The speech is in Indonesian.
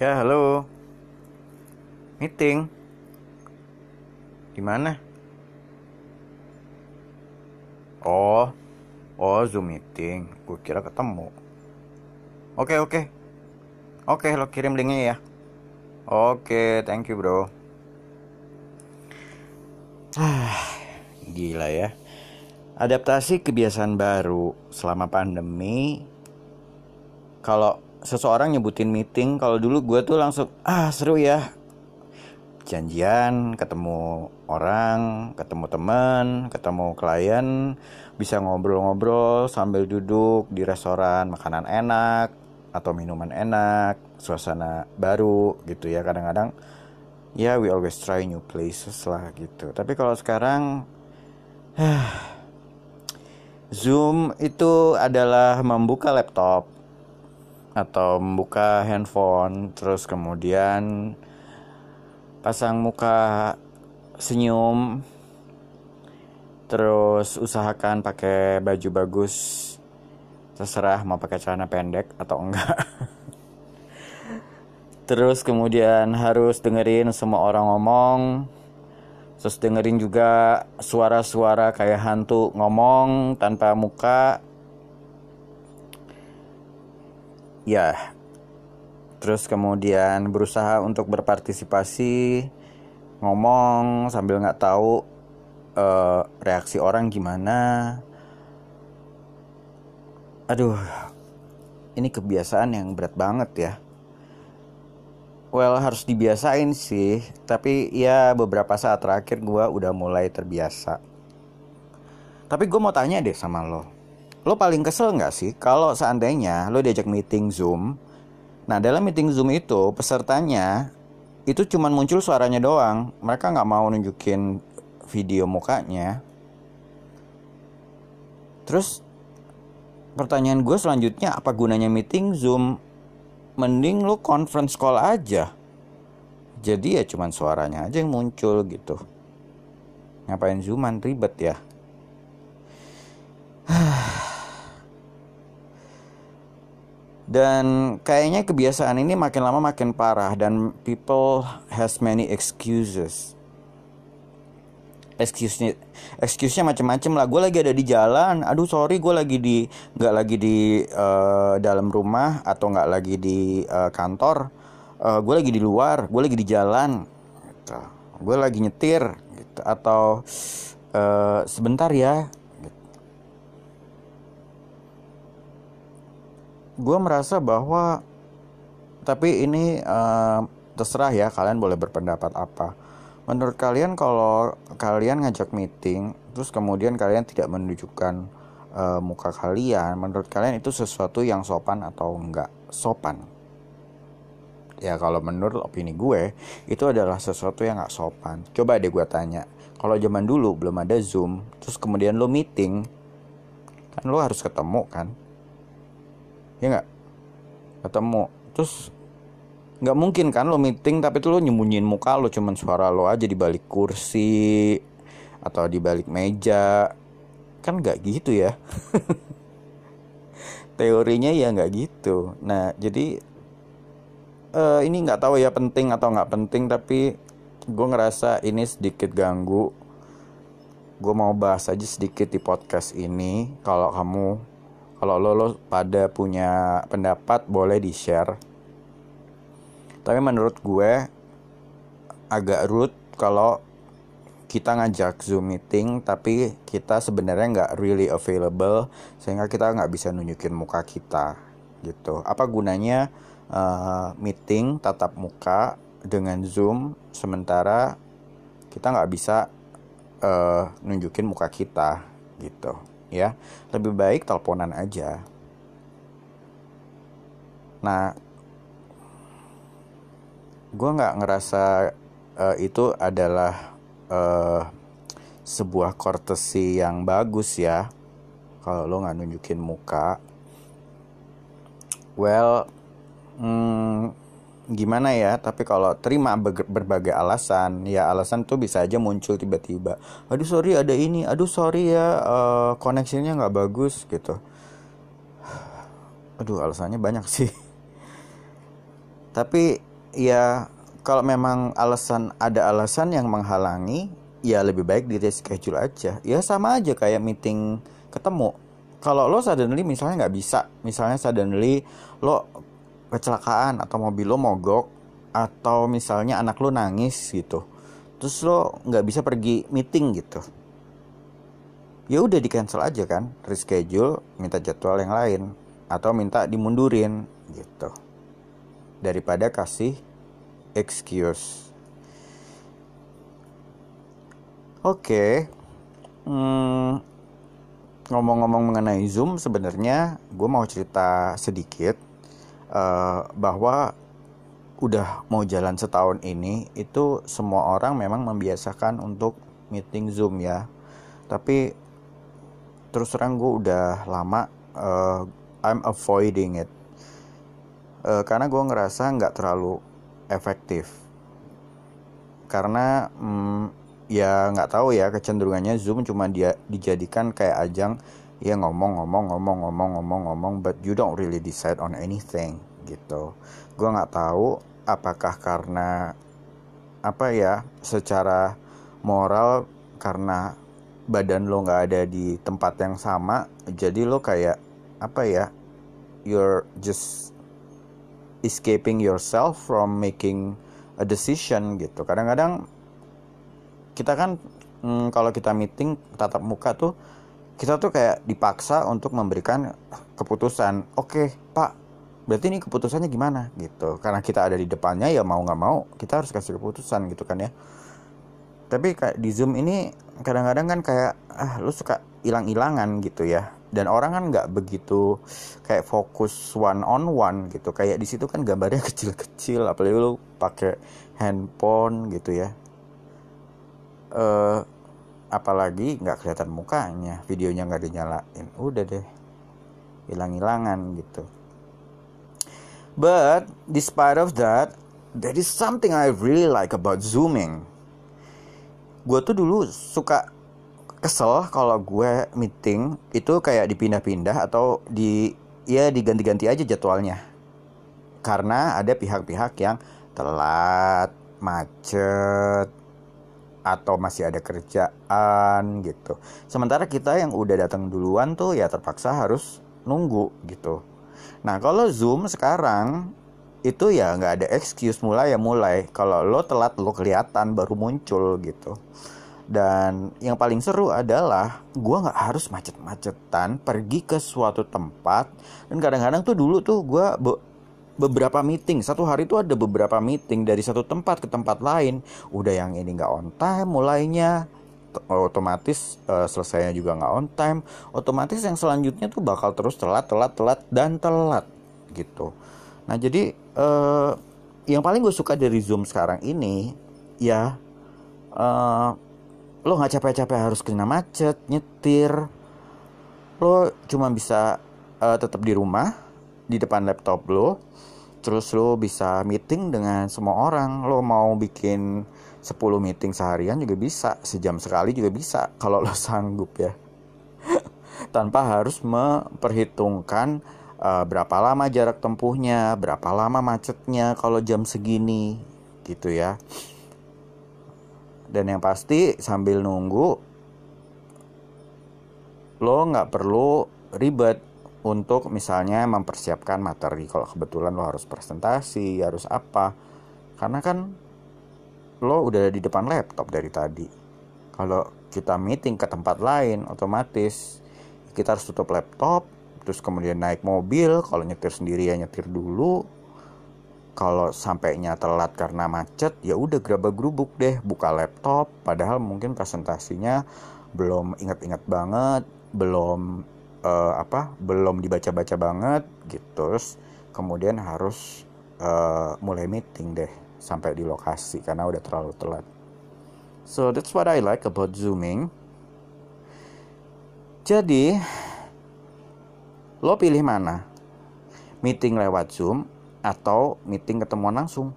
Ya, halo. Meeting. Di mana? Oh. Oh, Zoom meeting. Gue kira ketemu. Oke, oke. Oke, lo kirim linknya ya. Oke, thank you, bro. Ah, gila ya. Adaptasi kebiasaan baru selama pandemi. Kalau seseorang nyebutin meeting kalau dulu gue tuh langsung ah seru ya. Janjian ketemu orang ketemu teman ketemu klien bisa ngobrol-ngobrol sambil duduk di restoran makanan enak atau minuman enak suasana baru gitu ya kadang-kadang. Ya we always try new places lah gitu. Tapi kalau sekarang Zoom itu adalah membuka laptop atau membuka handphone terus kemudian pasang muka senyum terus usahakan pakai baju bagus. Terserah mau pakai celana pendek atau enggak. Terus kemudian harus dengerin semua orang ngomong. Terus dengerin juga suara-suara kayak hantu ngomong tanpa muka ya. Terus kemudian berusaha untuk berpartisipasi ngomong sambil nggak tahu uh, reaksi orang gimana. Aduh ini kebiasaan yang berat banget ya. Well harus dibiasain sih tapi ya beberapa saat terakhir gue udah mulai terbiasa. Tapi gue mau tanya deh sama lo lo paling kesel nggak sih kalau seandainya lo diajak meeting zoom? Nah dalam meeting zoom itu pesertanya itu cuma muncul suaranya doang. Mereka nggak mau nunjukin video mukanya. Terus pertanyaan gue selanjutnya apa gunanya meeting zoom? Mending lo conference call aja. Jadi ya cuman suaranya aja yang muncul gitu. Ngapain zooman? Ribet ya Dan kayaknya kebiasaan ini makin lama makin parah dan people has many excuses. Excuse-nya, excuse-nya macam-macam lah. Gue lagi ada di jalan. Aduh sorry, gue lagi di nggak lagi di uh, dalam rumah atau nggak lagi di uh, kantor. Uh, gue lagi di luar. Gue lagi di jalan. Gitu. Gue lagi nyetir. Gitu. Atau uh, sebentar ya gue merasa bahwa tapi ini uh, terserah ya kalian boleh berpendapat apa. Menurut kalian kalau kalian ngajak meeting terus kemudian kalian tidak menunjukkan uh, muka kalian menurut kalian itu sesuatu yang sopan atau enggak? Sopan. Ya kalau menurut opini gue itu adalah sesuatu yang nggak sopan. Coba deh gue tanya kalau zaman dulu belum ada zoom terus kemudian lo meeting kan lo harus ketemu kan ya nggak? Ketemu. Terus nggak mungkin kan lo meeting tapi tuh lo nyembunyiin muka lo cuman suara lo aja di balik kursi atau di balik meja. Kan nggak gitu ya. Teorinya ya nggak gitu. Nah jadi uh, ini nggak tahu ya penting atau nggak penting tapi gue ngerasa ini sedikit ganggu. Gue mau bahas aja sedikit di podcast ini. Kalau kamu kalau lo, lo pada punya pendapat boleh di share tapi menurut gue agak rude kalau kita ngajak zoom meeting tapi kita sebenarnya nggak really available sehingga kita nggak bisa nunjukin muka kita gitu. Apa gunanya uh, meeting tatap muka dengan zoom sementara kita nggak bisa uh, nunjukin muka kita gitu ya. Lebih baik teleponan aja. Nah gue nggak ngerasa uh, itu adalah uh, sebuah courtesy yang bagus ya. Kalau lo nggak nunjukin muka. Well hmm, gimana ya tapi kalau terima berbagai alasan ya alasan tuh bisa aja muncul tiba-tiba aduh sorry ada ini aduh sorry ya uh, koneksinya nggak bagus gitu. Aduh alasannya banyak sih. Tapi ya kalau memang alasan ada alasan yang menghalangi ya lebih baik di reschedule aja. Ya sama aja kayak meeting ketemu. Kalau lo suddenly misalnya nggak bisa misalnya suddenly lo kecelakaan atau mobil lo mogok atau misalnya anak lo nangis gitu terus lo nggak bisa pergi meeting gitu. Ya udah di cancel aja kan reschedule minta jadwal yang lain atau minta dimundurin gitu. Daripada kasih excuse. Oke hmm, ngomong-ngomong mengenai zoom sebenarnya gue mau cerita sedikit uh, bahwa udah mau jalan setahun ini itu semua orang memang membiasakan untuk meeting zoom ya. Tapi terus terang gue udah lama uh, I'm avoiding it. Uh, karena gue ngerasa nggak terlalu efektif. Karena um, ya nggak tahu ya kecenderungannya zoom cuma dia dijadikan kayak ajang ya ngomong ngomong ngomong ngomong ngomong ngomong but you don't really decide on anything gitu. Gue nggak tahu apakah karena apa ya secara moral karena badan lo nggak ada di tempat yang sama jadi lo kayak apa ya you're just escaping yourself from making a decision gitu. Kadang-kadang kita kan hmm, kalau kita meeting tatap muka tuh kita tuh kayak dipaksa untuk memberikan keputusan. Oke okay, pak berarti ini keputusannya gimana? Gitu. Karena kita ada di depannya ya mau nggak mau kita harus kasih keputusan gitu kan ya. Tapi kayak di zoom ini kadang-kadang kan kayak ah lu suka hilang-hilangan gitu ya. Dan orang kan nggak begitu kayak fokus one on one gitu. Kayak di situ kan gambarnya kecil-kecil apalagi lu pakai handphone gitu ya. Uh, apalagi nggak kelihatan mukanya videonya nggak dinyalain. Udah deh hilang-hilangan gitu. But despite of that there is something I really like about zooming. Gue tuh dulu suka kesel kalau gue meeting itu kayak dipindah-pindah atau di ya diganti-ganti aja jadwalnya. Karena ada pihak-pihak yang telat macet atau masih ada kerjaan gitu. Sementara kita yang udah datang duluan tuh ya terpaksa harus nunggu gitu. Nah kalau zoom sekarang itu ya nggak ada excuse mulai ya mulai. Kalau lo telat lo kelihatan baru muncul gitu. Dan yang paling seru adalah gue nggak harus macet-macetan pergi ke suatu tempat. Dan kadang-kadang tuh dulu tuh gue beberapa meeting. Satu hari tuh ada beberapa meeting dari satu tempat ke tempat lain. Udah yang ini nggak on time mulainya. Otomatis uh, selesainya juga nggak on time. Otomatis yang selanjutnya tuh bakal terus telat telat telat dan telat gitu. Nah jadi uh, yang paling gue suka dari Zoom sekarang ini ya uh, lo nggak capek-capek harus kena macet nyetir. Lo cuma bisa uh, tetap di rumah di depan laptop lo terus lo bisa meeting dengan semua orang. Lo mau bikin 10 meeting seharian juga bisa sejam sekali juga bisa kalau lo sanggup ya. Tanpa harus memperhitungkan uh, berapa lama jarak tempuhnya, berapa lama macetnya kalau jam segini gitu ya. Dan yang pasti sambil nunggu lo nggak perlu ribet untuk misalnya mempersiapkan materi. Kalau kebetulan lo harus presentasi harus apa. Karena kan lo udah di depan laptop dari tadi. Kalau kita meeting ke tempat lain otomatis kita harus tutup laptop terus kemudian naik mobil. Kalau nyetir sendiri ya nyetir dulu. Kalau sampainya telat karena macet ya udah gerabak gerubuk deh buka laptop. Padahal mungkin presentasinya belum ingat-ingat banget belum uh, apa belum dibaca-baca banget gitu terus kemudian harus uh, mulai meeting deh sampai di lokasi karena udah terlalu telat so that's what I like about zooming jadi Lo pilih mana? Meeting lewat Zoom atau meeting ketemuan langsung?